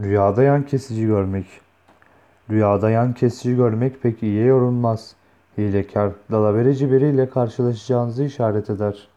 Rüyada yan kesici görmek. Rüyada yan kesici görmek pek iyiye yorulmaz. Hilekar, dalaverici biriyle karşılaşacağınızı işaret eder.